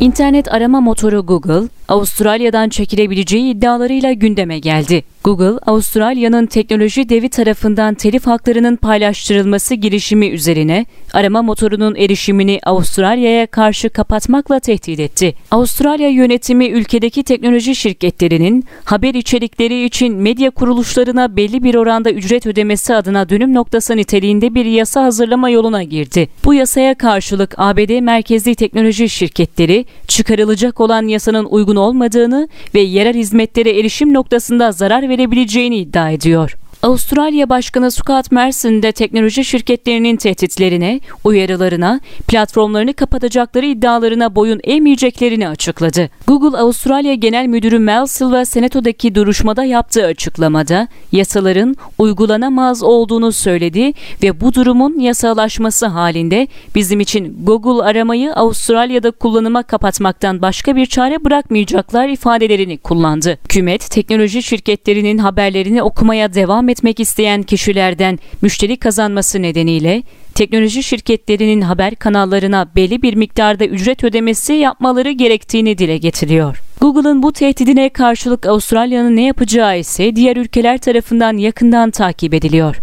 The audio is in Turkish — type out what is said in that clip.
İnternet arama motoru Google, Avustralya'dan çekilebileceği iddialarıyla gündeme geldi. Google, Avustralya'nın teknoloji devi tarafından telif haklarının paylaştırılması girişimi üzerine arama motorunun erişimini Avustralya'ya karşı kapatmakla tehdit etti. Avustralya yönetimi ülkedeki teknoloji şirketlerinin haber içerikleri için medya kuruluşlarına belli bir oranda ücret ödemesi adına dönüm noktası niteliğinde bir yasa hazırlama yoluna girdi. Bu yasaya karşılık ABD merkezli teknoloji şirketleri çıkarılacak olan yasanın uygun olmadığını ve yerel hizmetlere erişim noktasında zarar verebileceğini iddia ediyor. Avustralya Başkanı Scott Morrison de teknoloji şirketlerinin tehditlerine, uyarılarına, platformlarını kapatacakları iddialarına boyun eğmeyeceklerini açıkladı. Google Avustralya Genel Müdürü Mel Silva Senato'daki duruşmada yaptığı açıklamada yasaların uygulanamaz olduğunu söyledi ve bu durumun yasalaşması halinde bizim için Google aramayı Avustralya'da kullanıma kapatmaktan başka bir çare bırakmayacaklar ifadelerini kullandı. Hükümet teknoloji şirketlerinin haberlerini okumaya devam etmek isteyen kişilerden müşteri kazanması nedeniyle teknoloji şirketlerinin haber kanallarına belli bir miktarda ücret ödemesi yapmaları gerektiğini dile getiriyor. Google'ın bu tehdidine karşılık Avustralya'nın ne yapacağı ise diğer ülkeler tarafından yakından takip ediliyor.